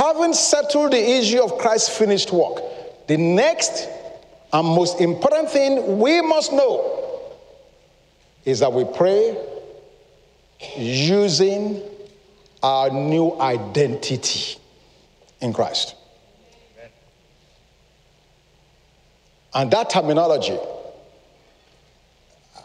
having settled the issue of Christ's finished work, the next and most important thing we must know is that we pray using our new identity in Christ. And that terminology,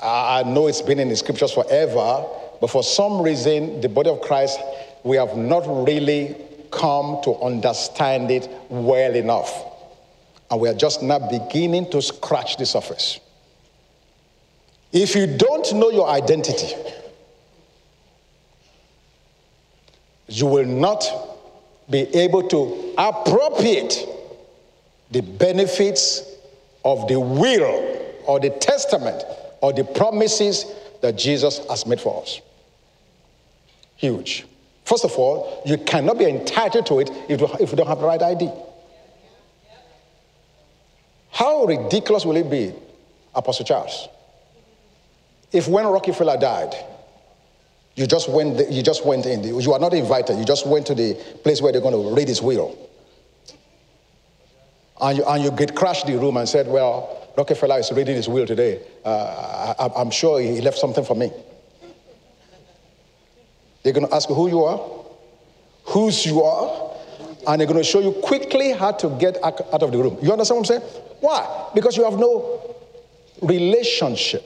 I know it's been in the scriptures forever, but for some reason, the body of Christ, we have not really come to understand it well enough. And we are just now beginning to scratch the surface. If you don't know your identity, you will not be able to appropriate the benefits of the will or the testament or the promises that Jesus has made for us. Huge. First of all, you cannot be entitled to it if you don't have the right ID. How ridiculous will it be, Apostle Charles, if when Rockefeller died, you just went, you just went in, you are not invited, you just went to the place where they're going to read his will. And you, and you get crashed the room and said, Well, Rockefeller is reading his will today. Uh, I, I'm sure he left something for me. They're going to ask you who you are, whose you are, and they're going to show you quickly how to get out of the room. You understand what I'm saying? Why? Because you have no relationship,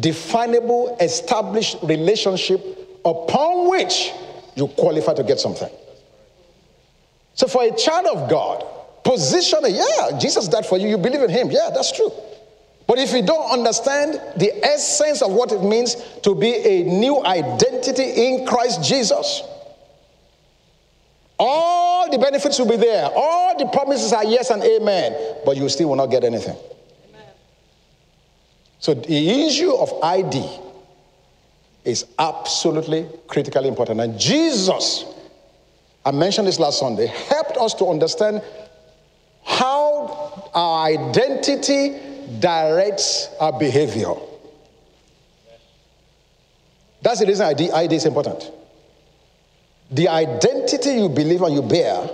definable, established relationship upon which you qualify to get something. So, for a child of God, position, yeah, Jesus died for you, you believe in him. Yeah, that's true. But if you don't understand the essence of what it means to be a new identity in Christ Jesus, all the benefits will be there. All the promises are yes and amen, but you still will not get anything. Amen. So the issue of ID is absolutely critically important. And Jesus, I mentioned this last Sunday, helped us to understand how our identity directs our behavior. That's the reason ID, ID is important. The identity you believe and you bear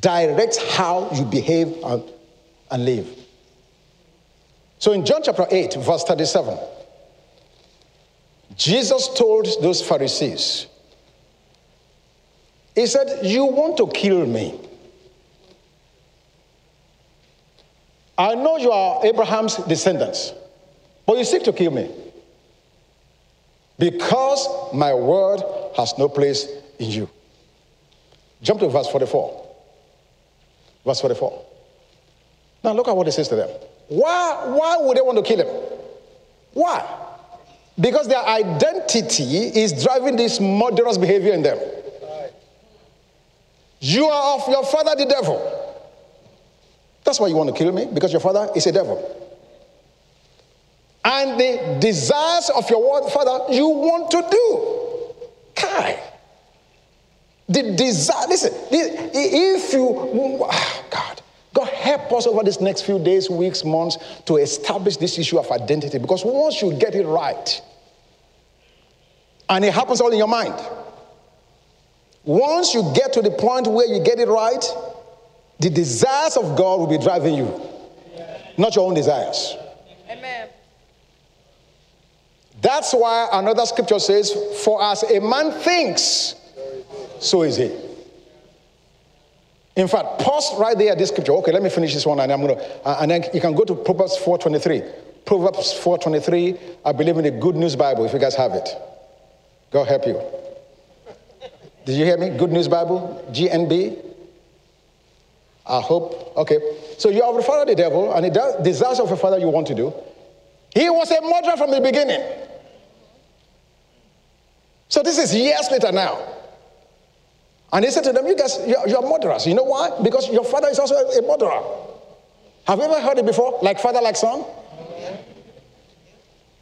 directs how you behave and, and live. So in John chapter 8, verse 37, Jesus told those Pharisees, He said, You want to kill me. I know you are Abraham's descendants, but you seek to kill me because my word has no place in you. Jump to verse 44. Verse 44. Now look at what he says to them. Why, why would they want to kill him? Why? Because their identity is driving this murderous behavior in them. You are of your father, the devil. That's why you want to kill me, because your father is a devil. And the desires of your father you want to do. Kai. The desire, listen, if you, God, God help us over these next few days, weeks, months to establish this issue of identity because once you get it right, and it happens all in your mind, once you get to the point where you get it right, the desires of God will be driving you, not your own desires. Amen. That's why another scripture says, For as a man thinks, so is he. In fact, pause right there at this scripture. Okay, let me finish this one and I'm gonna uh, and then you can go to Proverbs 423. Proverbs 423, I believe in the Good News Bible, if you guys have it. God help you. Did you hear me? Good News Bible, GNB. I hope. Okay. So you have referred the devil, and the desires of a father you want to do. He was a murderer from the beginning. So this is years later now. And he said to them, You guys, you're, you're murderers. You know why? Because your father is also a murderer. Have you ever heard it before? Like father, like son?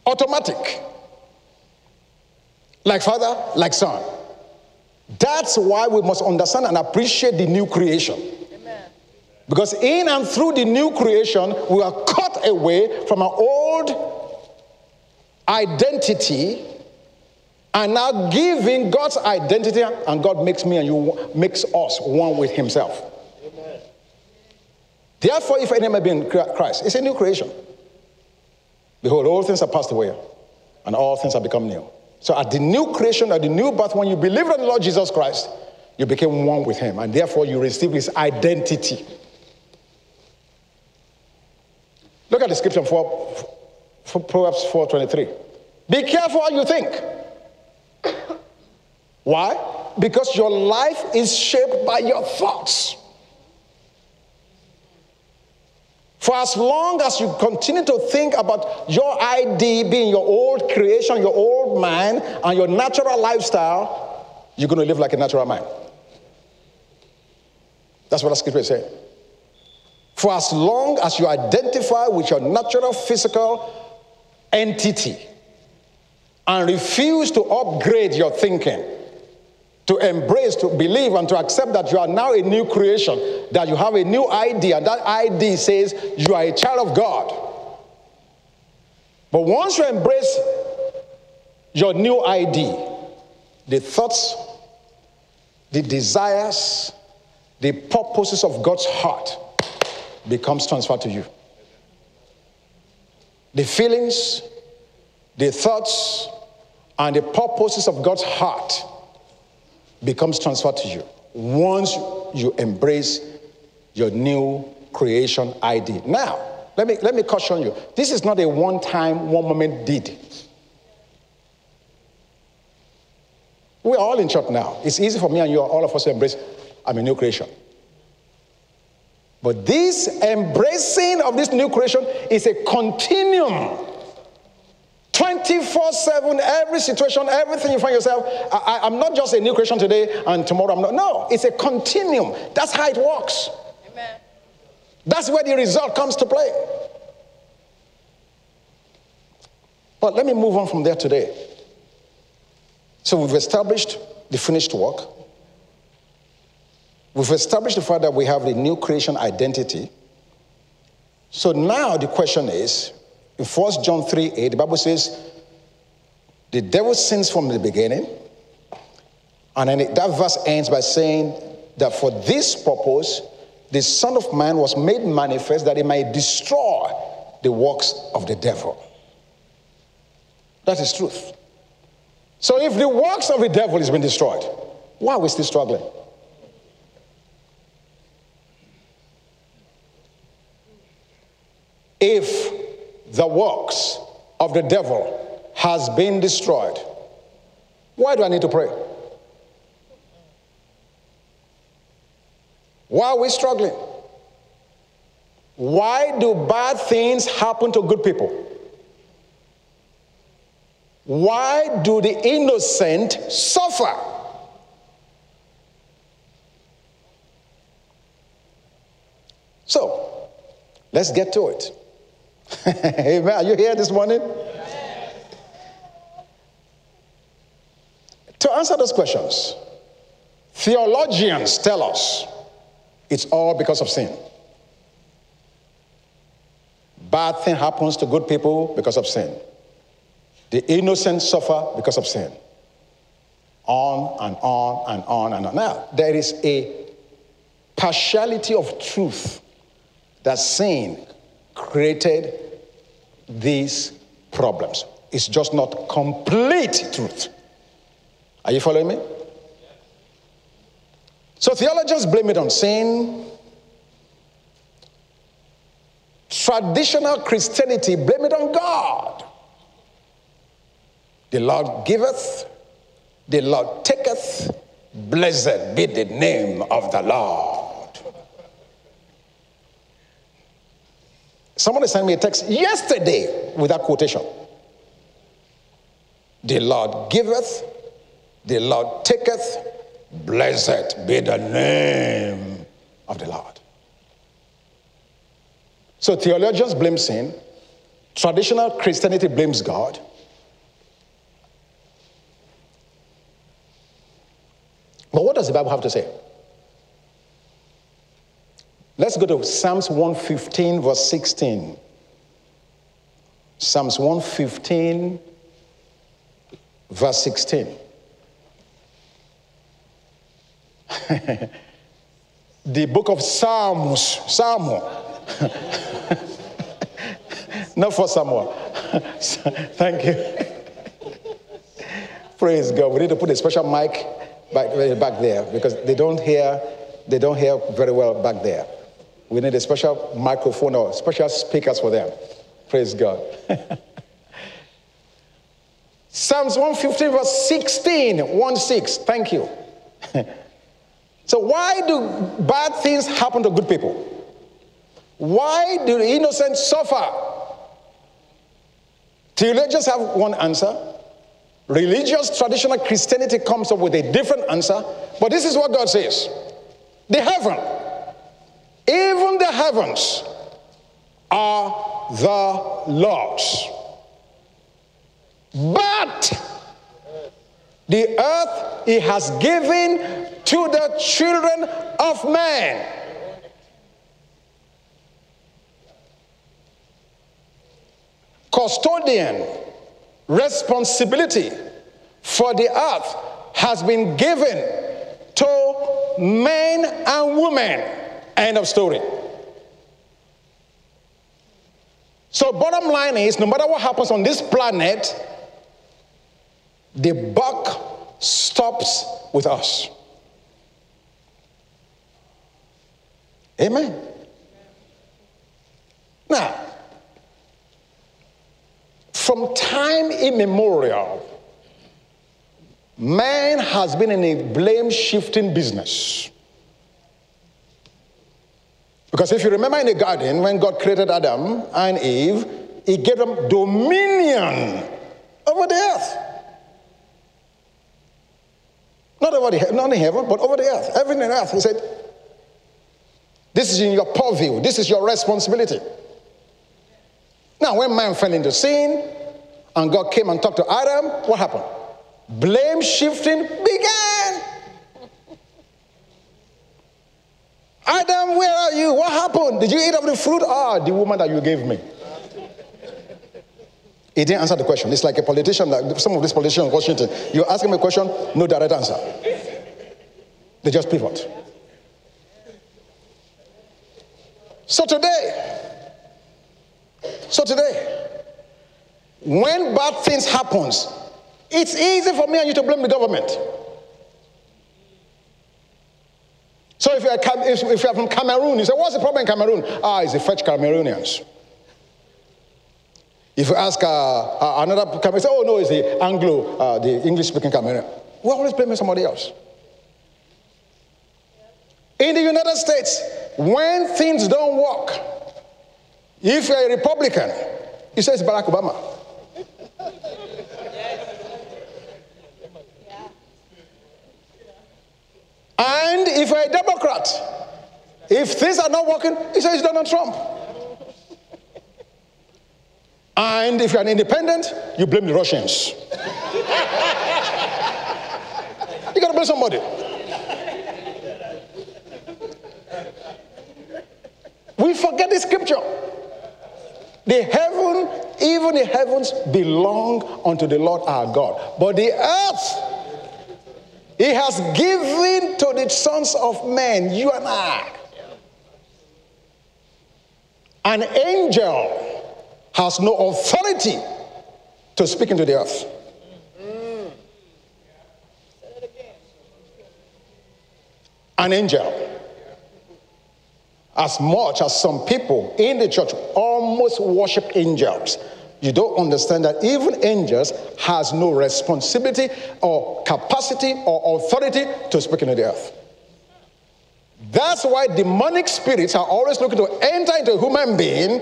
Automatic. Like father, like son. That's why we must understand and appreciate the new creation. Because in and through the new creation, we are cut away from our old identity and now giving God's identity, and God makes me and you makes us one with Himself. Amen. Therefore, if any man be in Christ, it's a new creation. Behold, all things are passed away, and all things have become new. So, at the new creation, at the new birth, when you believe in the Lord Jesus Christ, you became one with Him, and therefore you receive His identity. Look at the scripture for, for Proverbs 4:23. Be careful how you think. Why? Because your life is shaped by your thoughts. For as long as you continue to think about your ID being your old creation, your old mind, and your natural lifestyle, you're going to live like a natural man. That's what the scripture is saying. For as long as you identify with your natural physical entity and refuse to upgrade your thinking, to embrace, to believe, and to accept that you are now a new creation, that you have a new ID, and that ID says you are a child of God. But once you embrace your new ID, the thoughts, the desires, the purposes of God's heart becomes transferred to you. The feelings, the thoughts, and the purposes of God's heart becomes transferred to you once you embrace your new creation ID. Now, let me, let me caution you this is not a one time, one moment deed. We're all in church now. It's easy for me and you, all of us, to embrace I'm a new creation. But this embracing of this new creation is a continuum 24 7, every situation, everything you find yourself. I, am not just a new creation today and tomorrow I'm not. No, it's a continuum. That's how it works. Amen. That's where the result comes to play. But let me move on from there today. So we've established the finished work. We've established the fact that we have the new creation identity. So now the question is in 1 John 3 8, the Bible says, the devil sins from the beginning. And then that verse ends by saying that for this purpose, the Son of Man was made manifest that he might destroy the works of the devil. That is truth. So if the works of the devil has been destroyed, why are we still struggling? If the works of the devil has been destroyed. Why do I need to pray? Why are we struggling? Why do bad things happen to good people? Why do the innocent suffer? So, let's get to it. Amen. Are you here this morning? To answer those questions, theologians tell us it's all because of sin. Bad thing happens to good people because of sin. The innocent suffer because of sin. On and on and on and on. Now, there is a partiality of truth that sin created these problems. It's just not complete truth. Are you following me? So theologians blame it on sin. Traditional Christianity blame it on God. The Lord giveth, the Lord taketh. Blessed be the name of the Lord. Somebody sent me a text yesterday with that quotation. The Lord giveth, the Lord taketh, blessed be the name of the Lord. So theologians blame sin, traditional Christianity blames God. But what does the Bible have to say? Let's go to Psalms 115, verse 16. Psalms 115, verse 16. the book of Psalms, Psalm. Not for Samuel. Thank you. Praise God. We need to put a special mic back, back there because they don't hear they don't hear very well back there. We need a special microphone or special speakers for them. Praise God. Psalms 115, verse 16, 1 6. Thank you. so, why do bad things happen to good people? Why do the innocent suffer? Theologians have one answer. Religious traditional Christianity comes up with a different answer. But this is what God says The heaven, even the heavens, are the Lord's but the earth he has given to the children of man. Custodian responsibility for the earth has been given to men and women. End of story. So, bottom line is no matter what happens on this planet, the buck stops with us. Amen. Now, from time immemorial, man has been in a blame shifting business. Because if you remember in the garden, when God created Adam and Eve, He gave them dominion over the earth. Not over the not in heaven, but over the earth. Everything in earth. He said, This is in your purview, this is your responsibility. Now, when man fell into sin and God came and talked to Adam, what happened? Blame shifting began. Adam, where are you? What happened? Did you eat of the fruit? Ah, the woman that you gave me. He didn't answer the question. It's like a politician, like some of these politicians in Washington. You ask him a question, no direct answer. They just pivot. So today, so today, when bad things happens, it's easy for me and you to blame the government. So if you're, if you're from Cameroon, you say, what's the problem in Cameroon? Ah, it's the French Cameroonians. If you ask uh, uh, another Cameroon, say, oh no, it's the Anglo, uh, the English-speaking Cameroon. We're always blaming somebody else. In the United States, when things don't work, if you're a Republican, he says Barack Obama. And if you're a Democrat, if things are not working, he says it's Donald Trump. And if you're an independent, you blame the Russians. you gotta blame somebody. We forget the scripture. The heaven, even the heavens, belong unto the Lord our God. But the earth, He has given to the sons of men, you and I. An angel has no authority to speak into the earth. An angel. As much as some people in the church almost worship angels, you don't understand that even angels has no responsibility or capacity or authority to speak into the earth. That's why demonic spirits are always looking to enter into a human being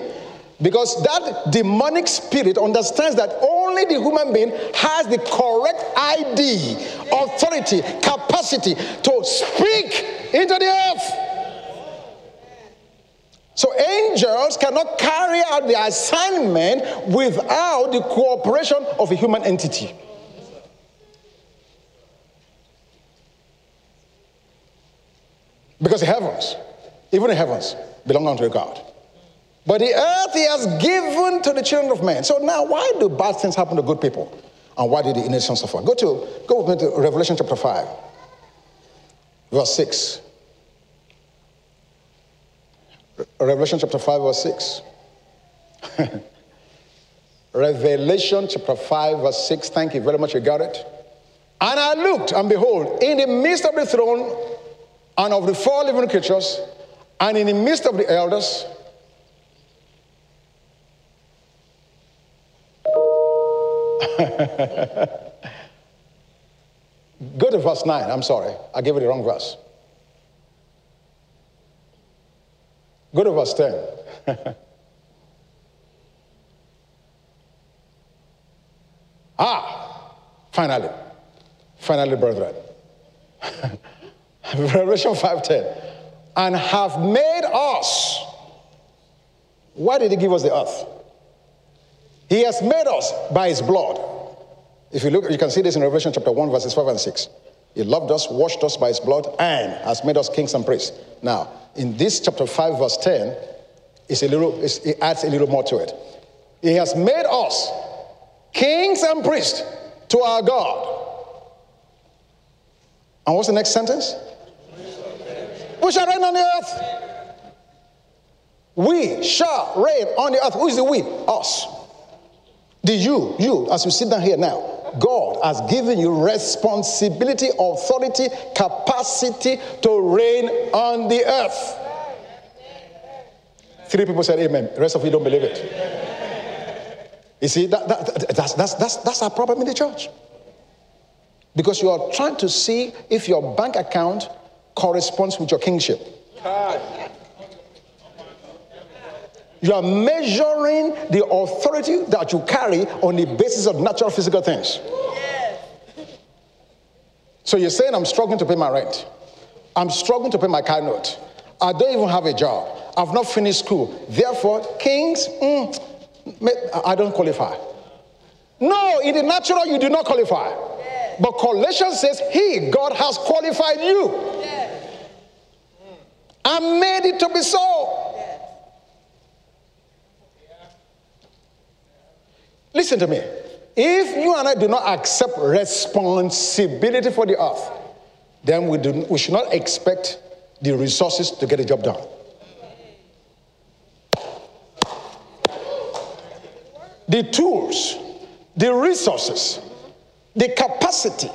because that demonic spirit understands that only the human being has the correct ID, authority, capacity to speak into the earth. So angels cannot carry out the assignment without the cooperation of a human entity. Because the heavens, even the heavens, belong unto God. But the earth he has given to the children of men. So now, why do bad things happen to good people? And why do the innocent suffer? Go to go with me to Revelation chapter 5, verse 6. Revelation chapter 5, verse 6. Revelation chapter 5, verse 6. Thank you very much, you got it. And I looked, and behold, in the midst of the throne and of the four living creatures, and in the midst of the elders, Go to verse 9. I'm sorry. I gave you the wrong verse. Go to verse 10. ah, finally. Finally, brethren. Revelation 5:10. And have made us. Why did he give us the earth? He has made us by his blood. If you look, you can see this in Revelation chapter 1, verses 5 and 6. He loved us, washed us by his blood, and has made us kings and priests. Now, in this chapter 5, verse 10, it's a little, it's, it adds a little more to it. He has made us kings and priests to our God. And what's the next sentence? We shall reign on the earth. We shall reign on the earth. Who is the we? Us. The you, you, as you sit down here now, God has given you responsibility, authority, capacity to reign on the earth. Three people said amen. The rest of you don't believe it. You see, that, that, that's, that's, that's, that's our problem in the church. Because you are trying to see if your bank account corresponds with your kingship. You are measuring the authority that you carry on the basis of natural physical things. So you're saying, I'm struggling to pay my rent. I'm struggling to pay my car note. I don't even have a job. I've not finished school. Therefore, kings, mm, I don't qualify. No, in the natural, you do not qualify. But Colossians says, He, God, has qualified you. I made it to be so. Listen to me. If you and I do not accept responsibility for the earth, then we, do, we should not expect the resources to get the job done. The tools, the resources, the capacity,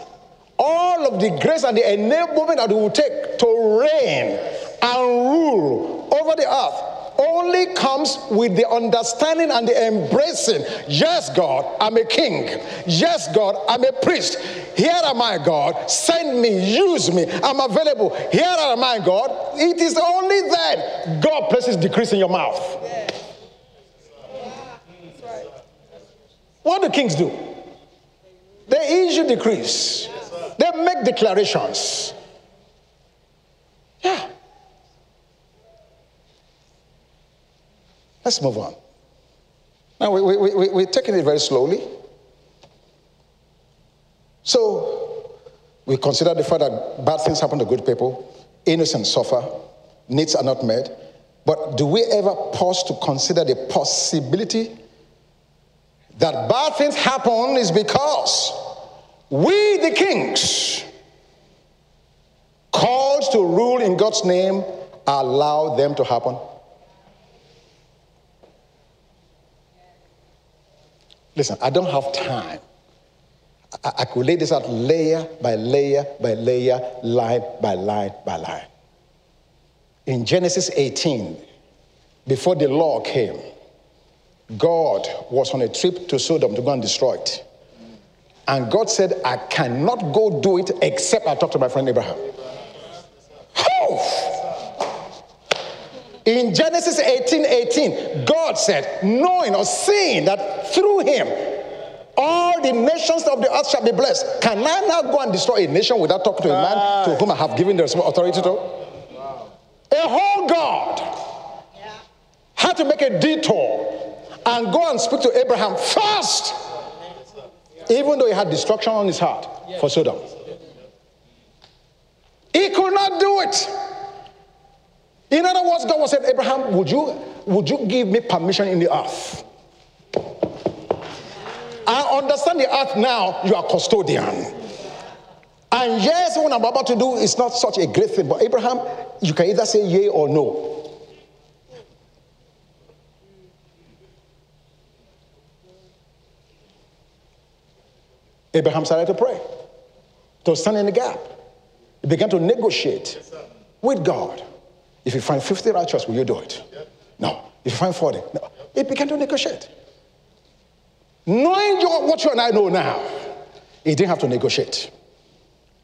all of the grace and the enablement that it will take to reign and rule over the earth only comes with the understanding and the embracing. Yes, God, I'm a king. Yes, God, I'm a priest. Here am I, God. Send me, use me. I'm available. Here am I, God. It is only then God places decrees in your mouth. What do kings do? They issue decrees. They make declarations. Yeah. Let's move on. Now, we, we, we, we're taking it very slowly. So, we consider the fact that bad things happen to good people, innocent suffer, needs are not met. But do we ever pause to consider the possibility that bad things happen is because we, the kings, called to rule in God's name, allow them to happen? Listen, I don't have time. I, I could lay this out layer by layer by layer, line by line by line. In Genesis 18, before the law came, God was on a trip to Sodom to go and destroy it. And God said, I cannot go do it except I talk to my friend Abraham. In Genesis 18 18, God said, knowing or seeing that through him all the nations of the earth shall be blessed. Can I now go and destroy a nation without talking to a man to whom I have given the authority to? A whole God had to make a detour and go and speak to Abraham first, even though he had destruction on his heart for Sodom. He could not do it. In other words, God was saying, Abraham, would you, would you give me permission in the earth? I understand the earth now, you are custodian. And yes, what I'm about to do is not such a great thing, but Abraham, you can either say yea or no. Abraham started to pray, to stand in the gap. He began to negotiate with God. If you find 50 righteous, will you do it? No. If you find 40, no. He began to negotiate. Knowing what you and I know now, he didn't have to negotiate.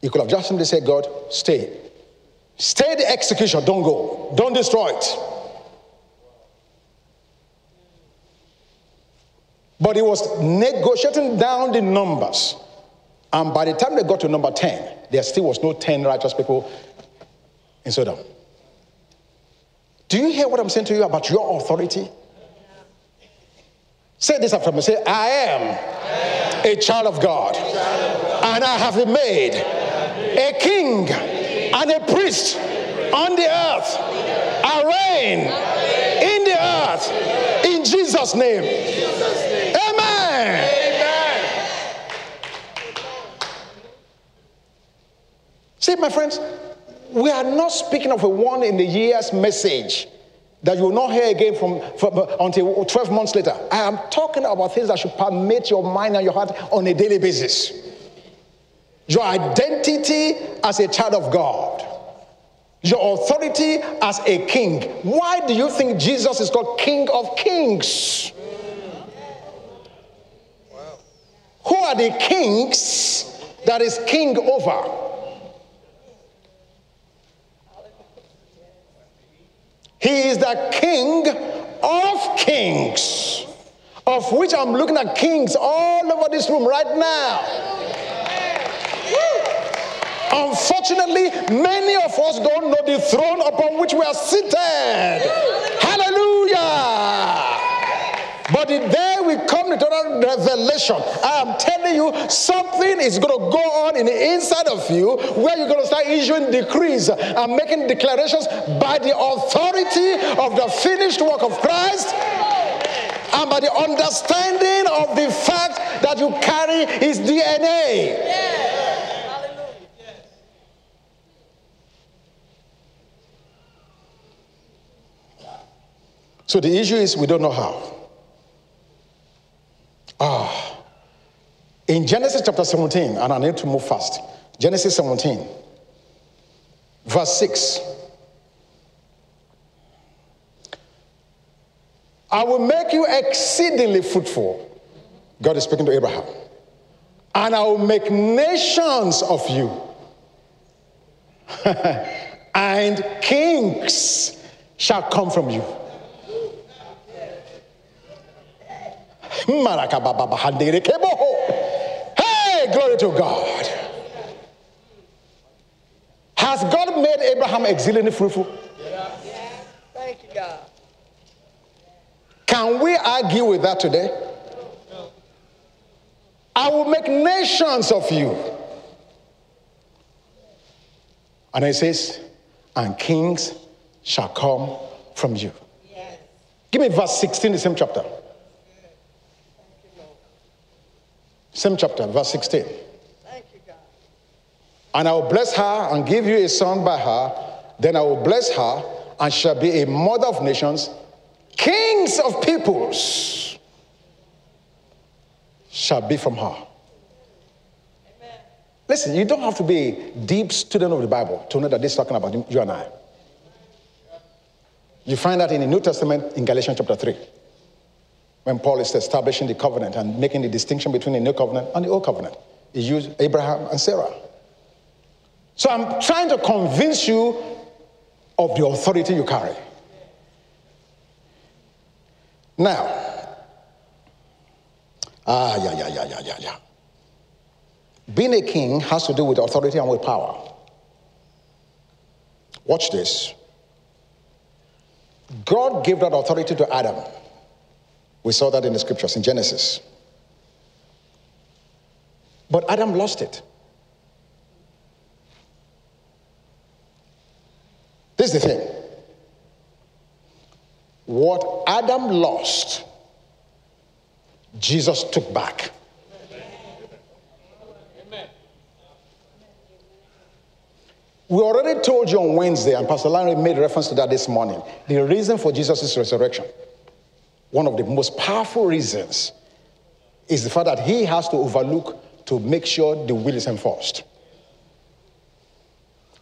He could have just simply said, God, stay. Stay the execution, don't go. Don't destroy it. But he was negotiating down the numbers. And by the time they got to number 10, there still was no 10 righteous people in Sodom. Do you hear what I'm saying to you about your authority? Say this after me. Say, I am, a child of God, and I have been made a king and a priest on the earth. I reign in the earth in Jesus' name. Amen. See, my friends, we are not speaking of a one in the years message that you will not hear again from, from, until 12 months later. I am talking about things that should permeate your mind and your heart on a daily basis. Your identity as a child of God, your authority as a king. Why do you think Jesus is called King of Kings? Wow. Who are the kings that is king over? He is the King of kings, of which I'm looking at kings all over this room right now. Unfortunately, many of us don't know the throne upon which we are seated. Hallelujah. But the day we come to that revelation, I am telling you, something is going to go on in the inside of you where you're going to start issuing decrees and making declarations by the authority of the finished work of Christ and by the understanding of the fact that you carry his DNA. So the issue is we don't know how. Ah. In Genesis chapter 17, and I need to move fast. Genesis 17, verse 6. I will make you exceedingly fruitful. God is speaking to Abraham. And I will make nations of you. and kings shall come from you. Hey, glory to God. Has God made Abraham exceedingly fruitful? Yeah. Thank you, God. Can we argue with that today? I will make nations of you. And it says, and kings shall come from you. Yes. Give me verse 16, the same chapter. Same chapter, verse 16. Thank you, God. And I will bless her and give you a son by her. Then I will bless her and shall be a mother of nations, kings of peoples shall be from her. Amen. Listen, you don't have to be a deep student of the Bible to know that this is talking about you and I. You find that in the New Testament in Galatians chapter 3 when Paul is establishing the covenant and making the distinction between the new covenant and the old covenant. He used Abraham and Sarah. So I'm trying to convince you of the authority you carry. Now, ah, yeah, yeah, yeah, yeah, yeah, yeah. Being a king has to do with authority and with power. Watch this. God gave that authority to Adam. We saw that in the scriptures in Genesis. But Adam lost it. This is the thing. What Adam lost, Jesus took back. We already told you on Wednesday, and Pastor Larry made reference to that this morning, the reason for Jesus' resurrection one of the most powerful reasons, is the fact that he has to overlook to make sure the will is enforced.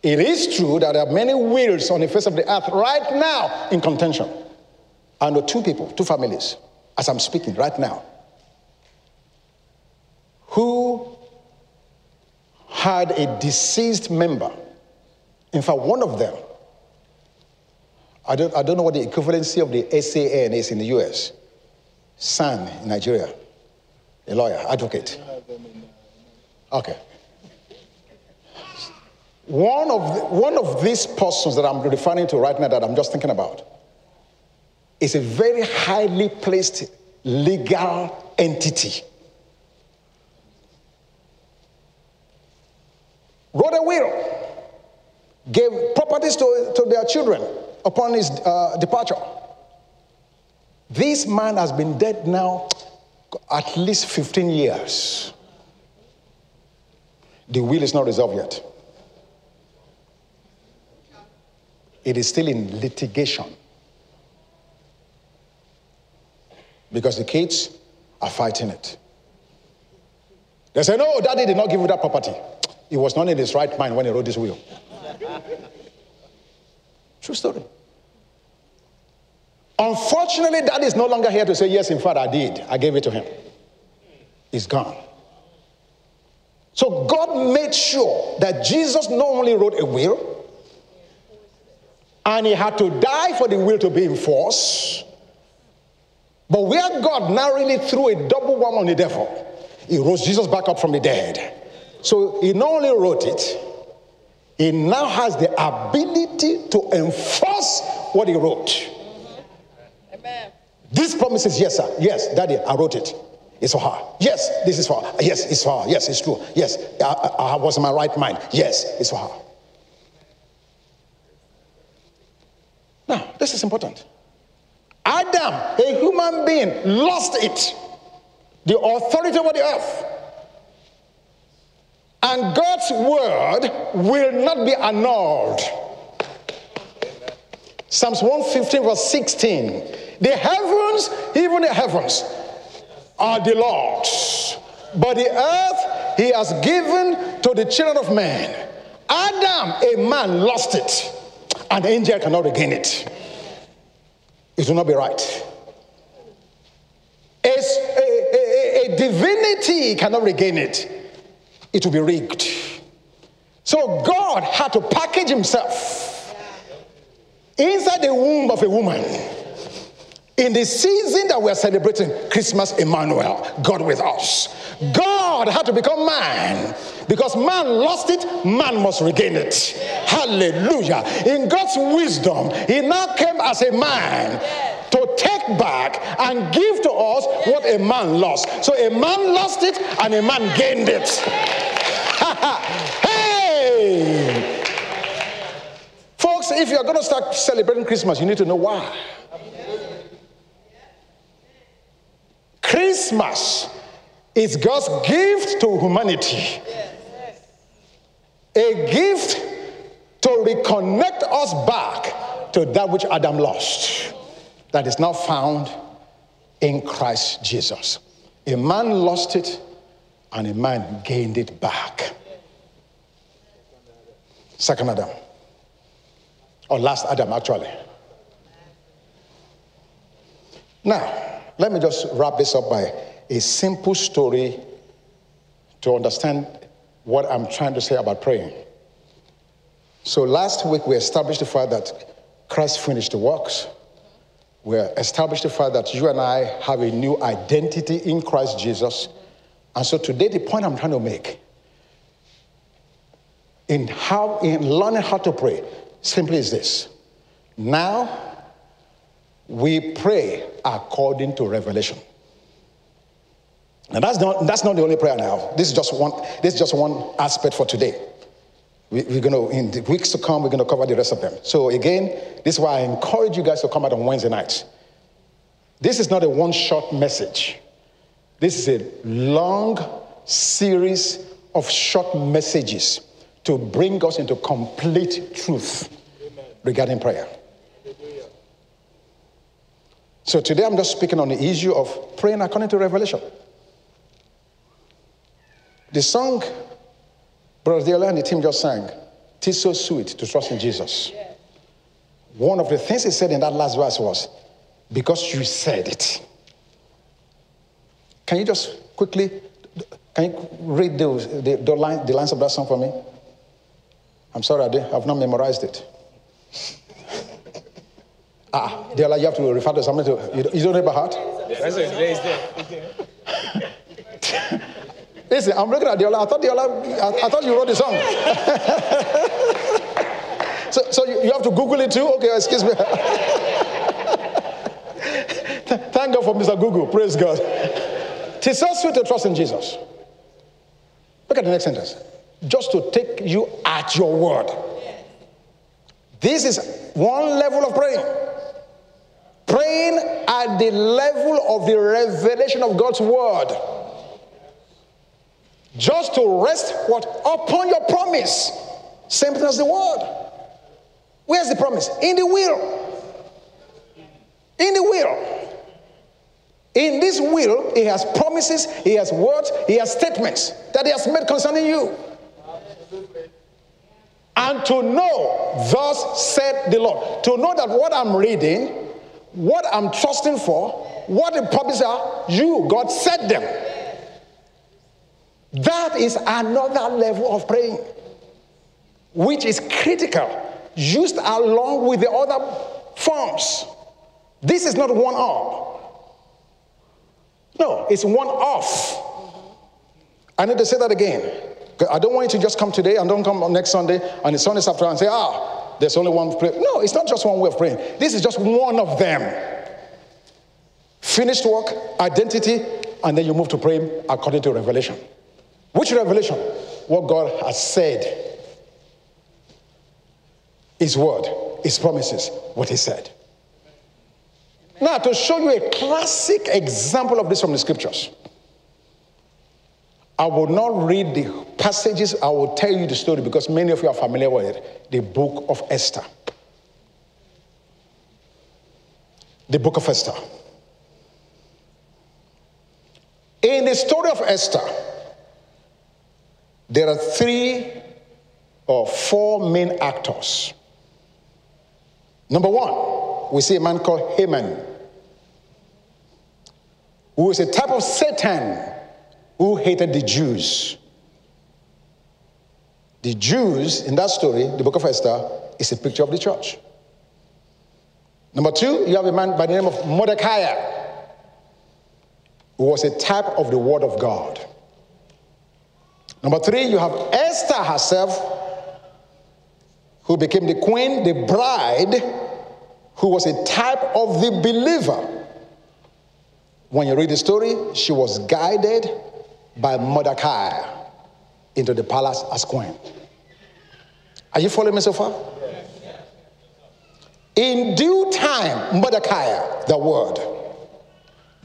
It is true that there are many wills on the face of the earth right now in contention. I know two people, two families, as I'm speaking right now, who had a deceased member. In fact, one of them, I don't, I don't know what the equivalency of the SAN is in the US, SAN in Nigeria, a lawyer, advocate. Okay. One of, the, one of these persons that I'm referring to right now that I'm just thinking about is a very highly placed legal entity. Wrote a will, gave properties to, to their children upon his uh, departure. This man has been dead now at least 15 years. The will is not resolved yet. it is still in litigation. Because the kids are fighting it. They say, No, daddy did not give you that property. He was not in his right mind when he wrote this will. True story. Unfortunately, daddy is no longer here to say, Yes, in fact, I did. I gave it to him. He's gone. So God made sure that Jesus not only wrote a will, and he had to die for the will to be enforced. But where God really threw a double whammy on the devil, he rose Jesus back up from the dead. So he not only wrote it, he now has the ability to enforce what he wrote. Amen. This promises, yes, sir. Yes, daddy, I wrote it. It's for her. Yes, this is for her. Yes, it's for her. Yes, it's true. Yes, I, I, I was in my right mind. Yes, it's for her. Now, this is important. Adam, a human being, lost it, the authority over the earth. And God's word will not be annulled. Psalms 115, verse 16. The heavens, even the heavens, are the Lord's, but the earth he has given to the children of men. Adam, a man, lost it. And an angel cannot regain it. It will not be right. A, a, a, a divinity cannot regain it. It will be rigged. So God had to package himself inside the womb of a woman. In the season that we're celebrating Christmas, Emmanuel, God with us, God had to become man because man lost it, man must regain it. Hallelujah. In God's wisdom, He now came as a man back and give to us what a man lost. So a man lost it and a man gained it. hey! Folks, if you're going to start celebrating Christmas, you need to know why. Christmas is God's gift to humanity a gift to reconnect us back to that which Adam lost, that is now found in Christ Jesus. A man lost it, and a man gained it back. Second Adam, or last Adam, actually. Now, let me just wrap this up by a simple story to understand what I'm trying to say about praying. So last week we established the fact that Christ finished the works. We established the fact that you and I have a new identity in Christ Jesus. And so today the point I'm trying to make in how in learning how to pray simply is this. Now we pray according to revelation. And that's not, that's not the only prayer now. This is just one, this is just one aspect for today. We, are going to, in the weeks to come, we're going to cover the rest of them. So again, this is why I encourage you guys to come out on Wednesday night. This is not a one-shot message. This is a long series of short messages to bring us into complete truth regarding prayer. So today I'm just speaking on the issue of praying according to revelation. The song Brother Diola and the team just sang, "Tis so sweet to trust in Jesus." One of the things he said in that last verse was, "Because you said it." Can you just quickly, can you read the, the, the, line, the lines of that song for me? I'm sorry, I have not memorized it. ah, Diola, you have to refer to something to, you, you don't know by heart? That's it, it's there. Listen, I'm looking at Diola. I thought Diola, I, I thought you wrote the song. so so you, you have to Google it too? Okay, excuse me. Thank God for Mr. Google. Praise God. Tis so sweet to trust in Jesus. Look at the next sentence. Just to take you at your word. This is one level of praying. Praying at the level of the revelation of God's word just to rest what? Upon your promise. Same thing as the word. Where's the promise? In the will. In the will. In this will he has promises he has words he has statements that he has made concerning you. And to know thus said the lord to know that what i'm reading what i'm trusting for what the promises are you god said them that is another level of praying, which is critical, used along with the other forms. This is not one up. No, it's one off. I need to say that again. I don't want you to just come today and don't come next Sunday and the Sunday after and say, ah, there's only one prayer. No, it's not just one way of praying. This is just one of them. Finished work, identity, and then you move to praying according to revelation. Which revelation? What God has said. His word, His promises, what He said. Now, to show you a classic example of this from the scriptures, I will not read the passages, I will tell you the story because many of you are familiar with it the book of Esther. The book of Esther. In the story of Esther, there are three or four main actors. Number one, we see a man called Haman, who is a type of Satan who hated the Jews. The Jews in that story, the book of Esther, is a picture of the church. Number two, you have a man by the name of Mordecai, who was a type of the Word of God. Number three, you have Esther herself, who became the queen, the bride, who was a type of the believer. When you read the story, she was guided by Mordecai into the palace as queen. Are you following me so far? In due time, Mordecai, the word,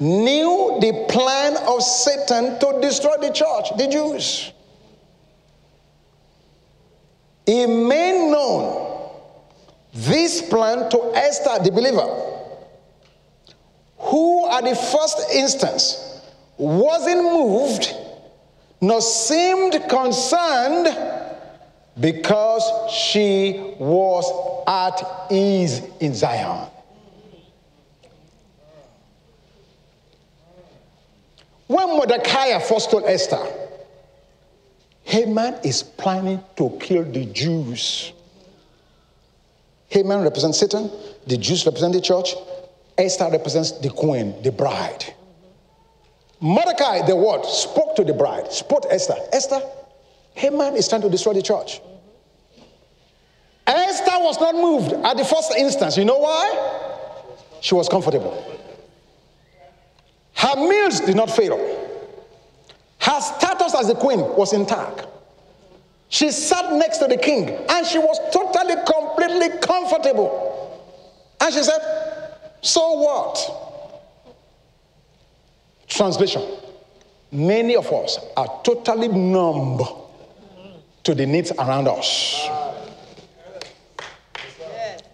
knew the plan of Satan to destroy the church, the Jews. He made known this plan to Esther, the believer, who at the first instance wasn't moved nor seemed concerned because she was at ease in Zion. When Mordecai first told Esther, Haman is planning to kill the Jews. Haman represents Satan, the Jews represent the church, Esther represents the queen, the bride. Mordecai, the word, spoke to the bride, spoke to Esther. Esther, Haman is trying to destroy the church. Esther was not moved at the first instance. You know why? She was comfortable. Her meals did not fail. Her status as a queen was intact. She sat next to the king and she was totally, completely comfortable. And she said, So what? Translation Many of us are totally numb to the needs around us.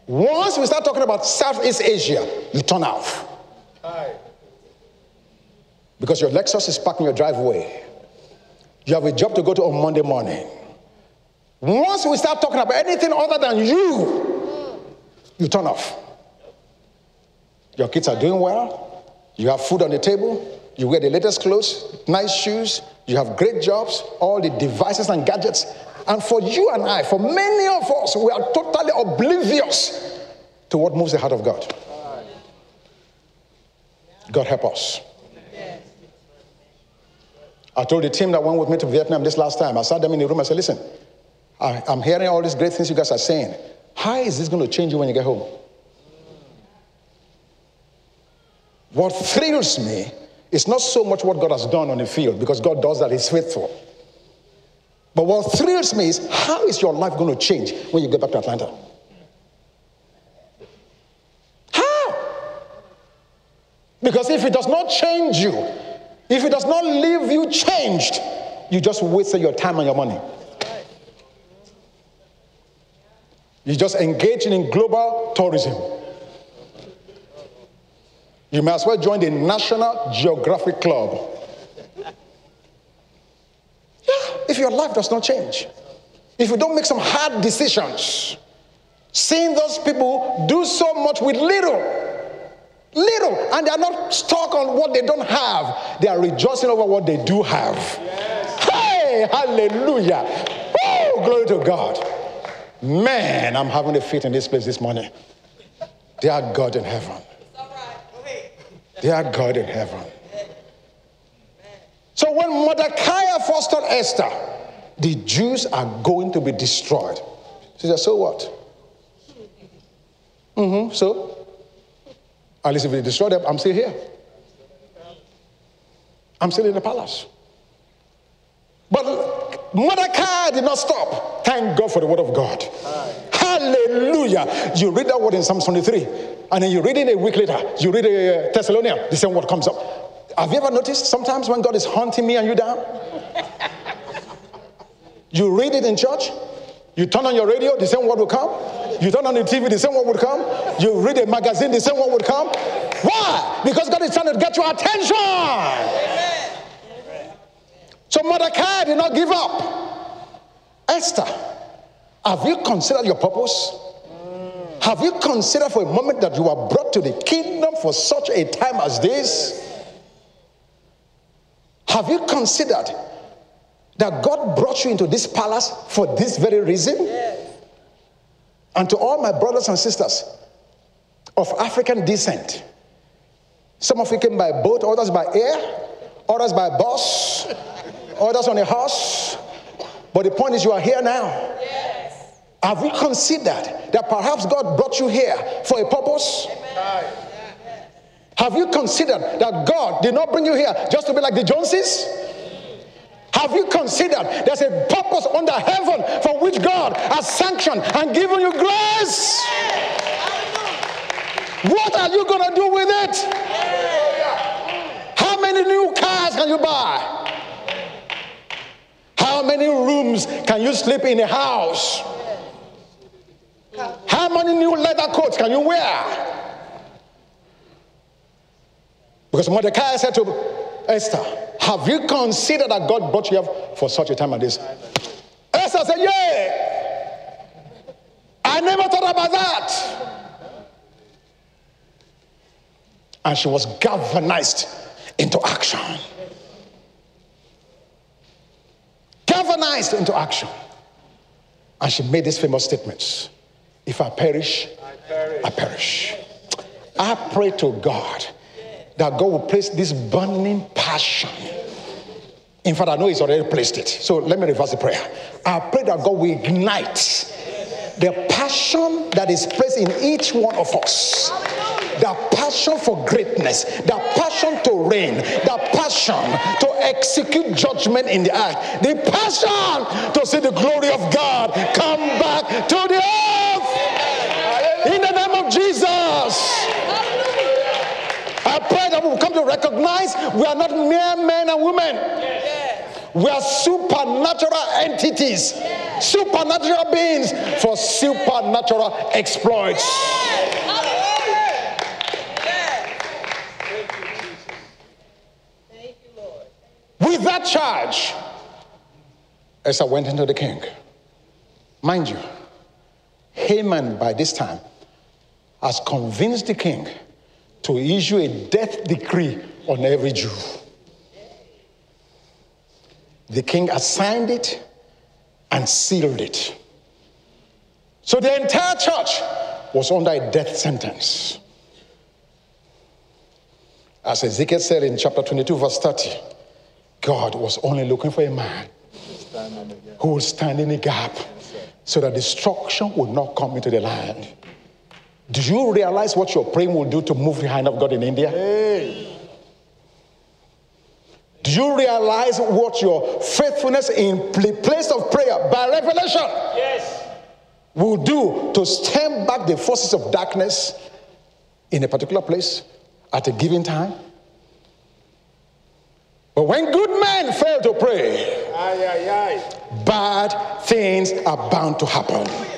Once we start talking about Southeast Asia, you turn off. Because your Lexus is parked in your driveway. You have a job to go to on Monday morning. Once we start talking about anything other than you, you turn off. Your kids are doing well. You have food on the table. You wear the latest clothes, nice shoes. You have great jobs, all the devices and gadgets. And for you and I, for many of us, we are totally oblivious to what moves the heart of God. God help us. I told the team that went with me to Vietnam this last time, I sat them in the room, I said, listen, I, am hearing all these great things you guys are saying. How is this going to change you when you get home? What thrills me is not so much what God has done on the field, because God does that, He's faithful. But what thrills me is how is your life going to change when you get back to Atlanta? How? Because if it does not change you, if it does not leave you changed, you just wasted your time and your money. You're just engaging in global tourism. You may as well join the National Geographic Club. Yeah, if your life does not change, if you don't make some hard decisions, seeing those people do so much with little, Little, and they are not stuck on what they don't have. They are rejoicing over what they do have. Yes. Hey, hallelujah. Oh, glory to God. Man, I'm having a fit in this place this morning. Dear God in heaven. Dear God in heaven. So when Mordecai fostered Esther, the Jews are going to be destroyed. She said, So what? Mm-hmm. So at least if they destroy them, I'm still here. I'm still in the palace. But Mordecai did not stop. Thank God for the word of God. Hallelujah. You read that word in Psalm 23, and then you read it a week later. You read uh, a Thessalonian, the same word comes up. Have you ever noticed sometimes when God is hunting me and you down? you read it in church, you turn on your radio, the same word will come. You turn on the TV, the same one would come. You read a magazine, the same one would come. Why? Because God is trying to get your attention. So Mordecai did not give up. Esther, have you considered your purpose? Mm. Have you considered for a moment that you are brought to the kingdom for such a time as this? Have you considered that God brought you into this palace for this very reason? Yes. And to all my brothers and sisters of African descent, some of you came by boat, others by air, others by bus, others on a horse. But the point is, you are here now. Yes. Have you considered that perhaps God brought you here for a purpose? Amen. Have you considered that God did not bring you here just to be like the Joneses? Have you considered there's a purpose under heaven for which God has sanctioned and given you grace? What are you going to do with it? How many new cars can you buy? How many rooms can you sleep in a house? How many new leather coats can you wear? Because Mordecai said to Esther, have you considered that God brought you here for such a time as this? Esther said, Yeah. I never thought about that. And she was galvanized into action. Galvanized into action. And she made these famous statements If I perish, I perish. I, perish. I pray to God that God will place this burning passion. In fact, I know He's already placed it. So let me reverse the prayer. I pray that God will ignite the passion that is placed in each one of us. The passion for greatness, the passion to reign, the passion to execute judgment in the earth, the passion to see the glory of God come back to the earth. In the name of Jesus that we will come to recognize we are not mere men and women. We are supernatural entities. supernatural beings for supernatural exploits. With that charge, Esther went into the king. Mind you, Haman by this time has convinced the king to issue a death decree on every Jew. The king assigned it and sealed it. So the entire church was under a death sentence. As Ezekiel said in chapter 22, verse 30, God was only looking for a man who would stand in the gap so that destruction would not come into the land. Do you realize what your praying will do to move the hand of God in India? Hey. Do you realize what your faithfulness in the place of prayer by revelation yes. will do to stem back the forces of darkness in a particular place at a given time? But when good men fail to pray, aye, aye, aye. bad things are bound to happen.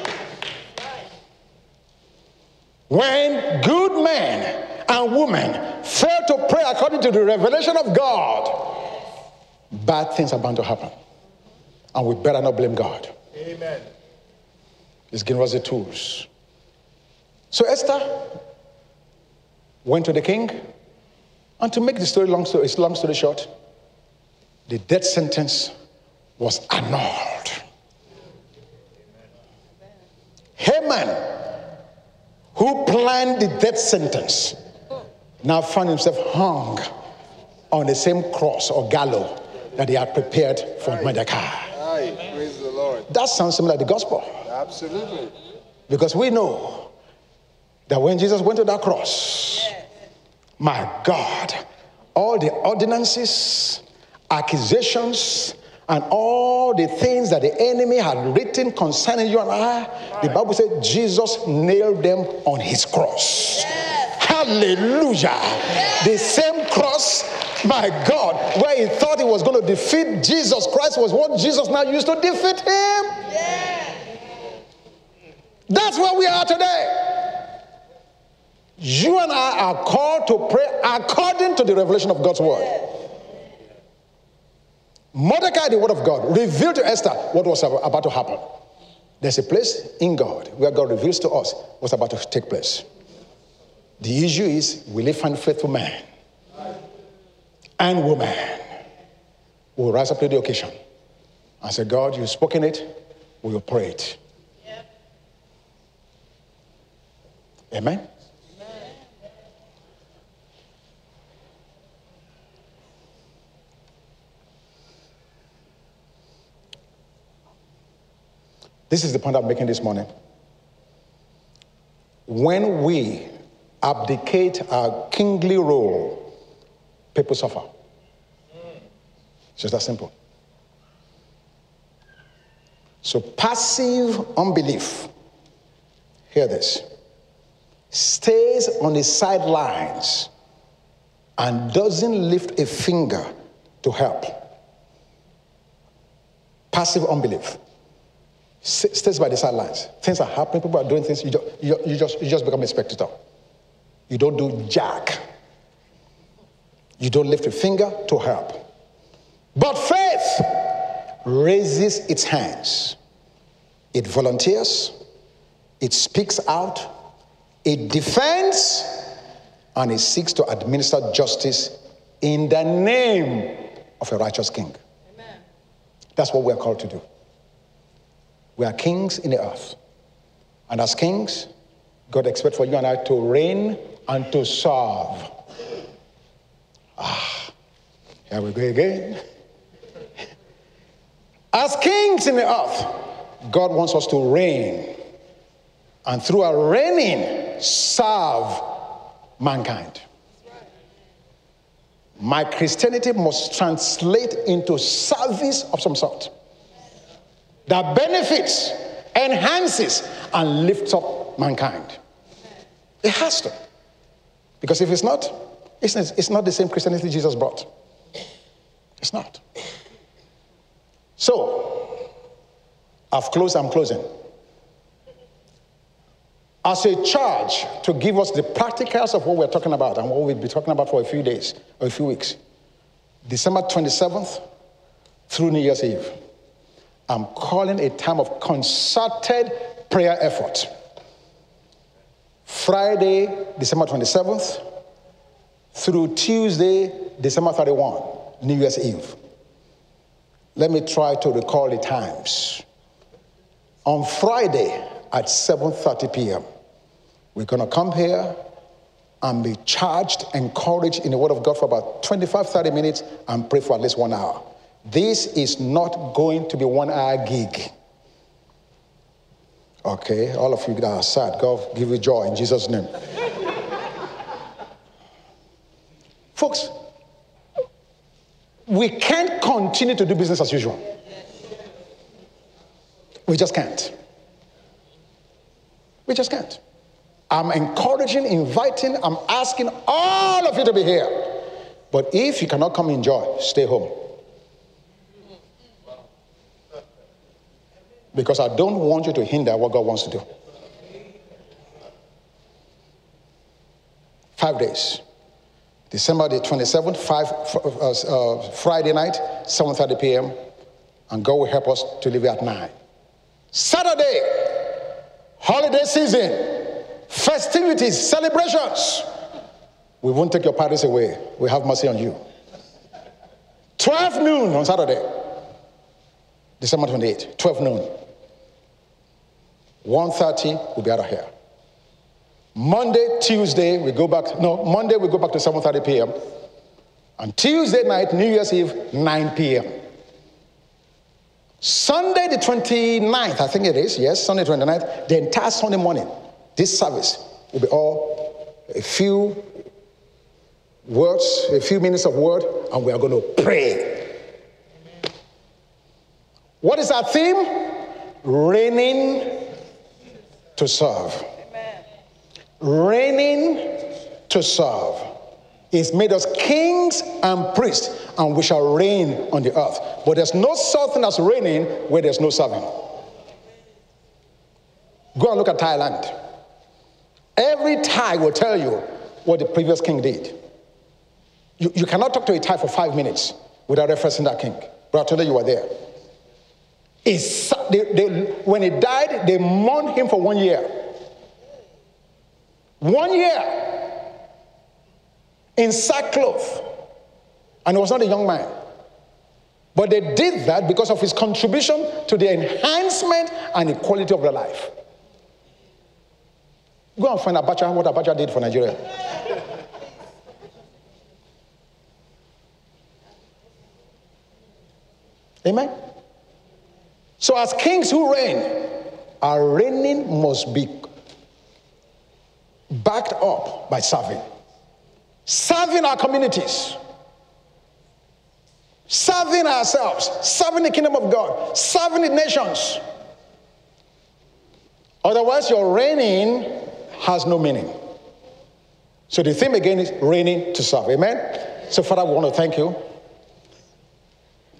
When good men and women fail to pray according to the revelation of God, bad things are bound to happen. And we better not blame God. Amen. He's giving us the tools. So Esther went to the king, and to make the story long story, long story short, the death sentence was annulled. Haman, who planned the death sentence, now found himself hung on the same cross or gallows that he had prepared for Aye. Mordecai. Aye. Praise the Lord. That sounds similar to the gospel. Absolutely. Because we know that when Jesus went to that cross, my God, all the ordinances, accusations, and all the things that the enemy had written concerning you and I, the Bible said Jesus nailed them on his cross. Hallelujah. The same cross my God, where he thought he was going to defeat Jesus Christ was what Jesus now used to defeat him. Yeah. That's where we are today. You and I are called to pray according to the revelation of God's word. Mordecai, the word of God, revealed to Esther what was about to happen. There's a place in God where God reveals to us what's about to take place. The issue is will he find faithful man and woman will rise up to the occasion and say, God, you've spoken it, we will pray it. Yep. Amen? This is the point I'm making this morning. When we abdicate our kingly role people suffer. It's just that simple. So, passive unbelief, hear this, stays on the sidelines and doesn't lift a finger to help. Passive unbelief stays by the sidelines. Things are happening, people are doing things, you just, you just, you just become a spectator. You don't do jack. You don't lift a finger to help. But faith raises its hands, it volunteers, it speaks out, it defends, and it seeks to administer justice in the name of a righteous king. Amen. That's what we're called to do. We are kings in the earth. And as kings, God expects for you and I to reign and to serve. Ah, here we go again. As kings in the earth, God wants us to reign. And through our reigning, serve mankind. My Christianity must translate into service of some sort that benefits, enhances, and lifts up mankind. It has to. Because if it's not, it's, not the same Christianity Jesus brought. It's not. So, I've closed, I'm closing. As a charge to give us the practicals of what we're talking about and what we'll be talking about for a few days or a few weeks. December 27th through New Year's Eve. I'm calling a time of concerted prayer effort. Friday, December 27th through Tuesday, December 31, New Year's Eve. Let me try to recall the times. On Friday at 7:30 p.m., we're going to come here and be charged, encouraged in the Word of God for about 25, 30 minutes and pray for at least one hour. This is not going to be one hour gig. Okay, all of you that are sad, God give you joy in Jesus' name. Folks, we can't continue to do business as usual. We just can't. We just can't. I'm encouraging, inviting, I'm asking all of you to be here. But if you cannot come enjoy, stay home. Because I don't want you to hinder what God wants to do. Five days. December the 27th, five, uh, uh, Friday night, 7.30 p.m. And God will help us to leave at 9. Saturday, holiday season, festivities, celebrations. We won't take your parties away. We have mercy on you. 12 noon on Saturday, December 28th, 12 noon. 1.30, we'll be out of here. Monday, Tuesday, we go back. No, Monday we go back to 7:30 p.m. And Tuesday night, New Year's Eve, 9 p.m. Sunday the 29th, I think it is, yes, Sunday 29th, the entire Sunday morning, this service will be all a few words, a few minutes of word, and we are going to pray. What is our theme? Reigning to serve reigning to serve. He's made us kings and priests, and we shall reign on the earth. But there's no such as reigning where there's no serving. Go and look at Thailand. Every Thai will tell you what the previous king did. You, you cannot talk to a Thai for five minutes without referencing that king. But I told you you were there. They, they, when he died, they mourned him for one year. One year in sackcloth. And he was not a young man. But they did that because of his contribution to the enhancement and the quality of their life. Go and find Abacha, what Abacha did for Nigeria. Amen. So, as kings who reign, our reigning must be backed up by serving. Serving our communities, serving ourselves, serving the kingdom of God, serving the nations. Otherwise, your reigning has no meaning. So the theme again is reigning to serve. Amen? So, Father, we want to thank you.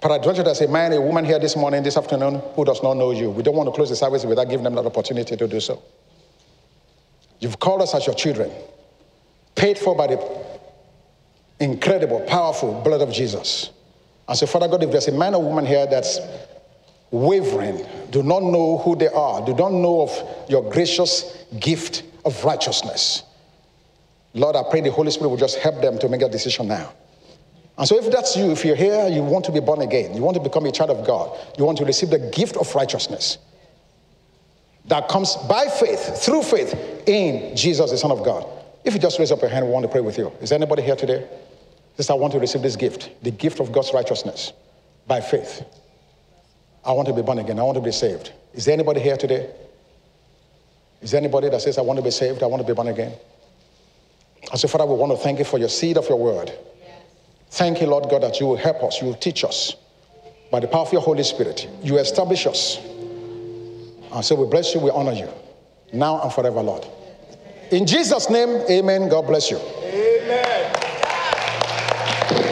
Peradventure, there's a man, a woman here this morning, this afternoon, who does not know you. We don't want to close the service without giving them that opportunity to do so. You've called us as your children, paid for by the incredible, powerful blood of Jesus. And so, Father God, if there's a man or woman here that's wavering, do not know who they are, do not know of your gracious gift of righteousness, Lord, I pray the Holy Spirit will just help them to make a decision now. And so, if that's you, if you're here, you want to be born again, you want to become a child of God, you want to receive the gift of righteousness that comes by faith, through faith in Jesus, the Son of God. If you just raise up your hand, we want to pray with you. Is anybody here today? Just I want to receive this gift, the gift of God's righteousness by faith. I want to be born again. I want to be saved. Is there anybody here today? Is there anybody that says, I want to be saved? I want to be born again? I say, Father, we want to thank you for your seed of your word. Thank you, Lord God, that you will help us, you will teach us by the power of your Holy Spirit. You establish us and so we bless you, we honor you, now and forever, Lord. In Jesus' name, amen. God bless you.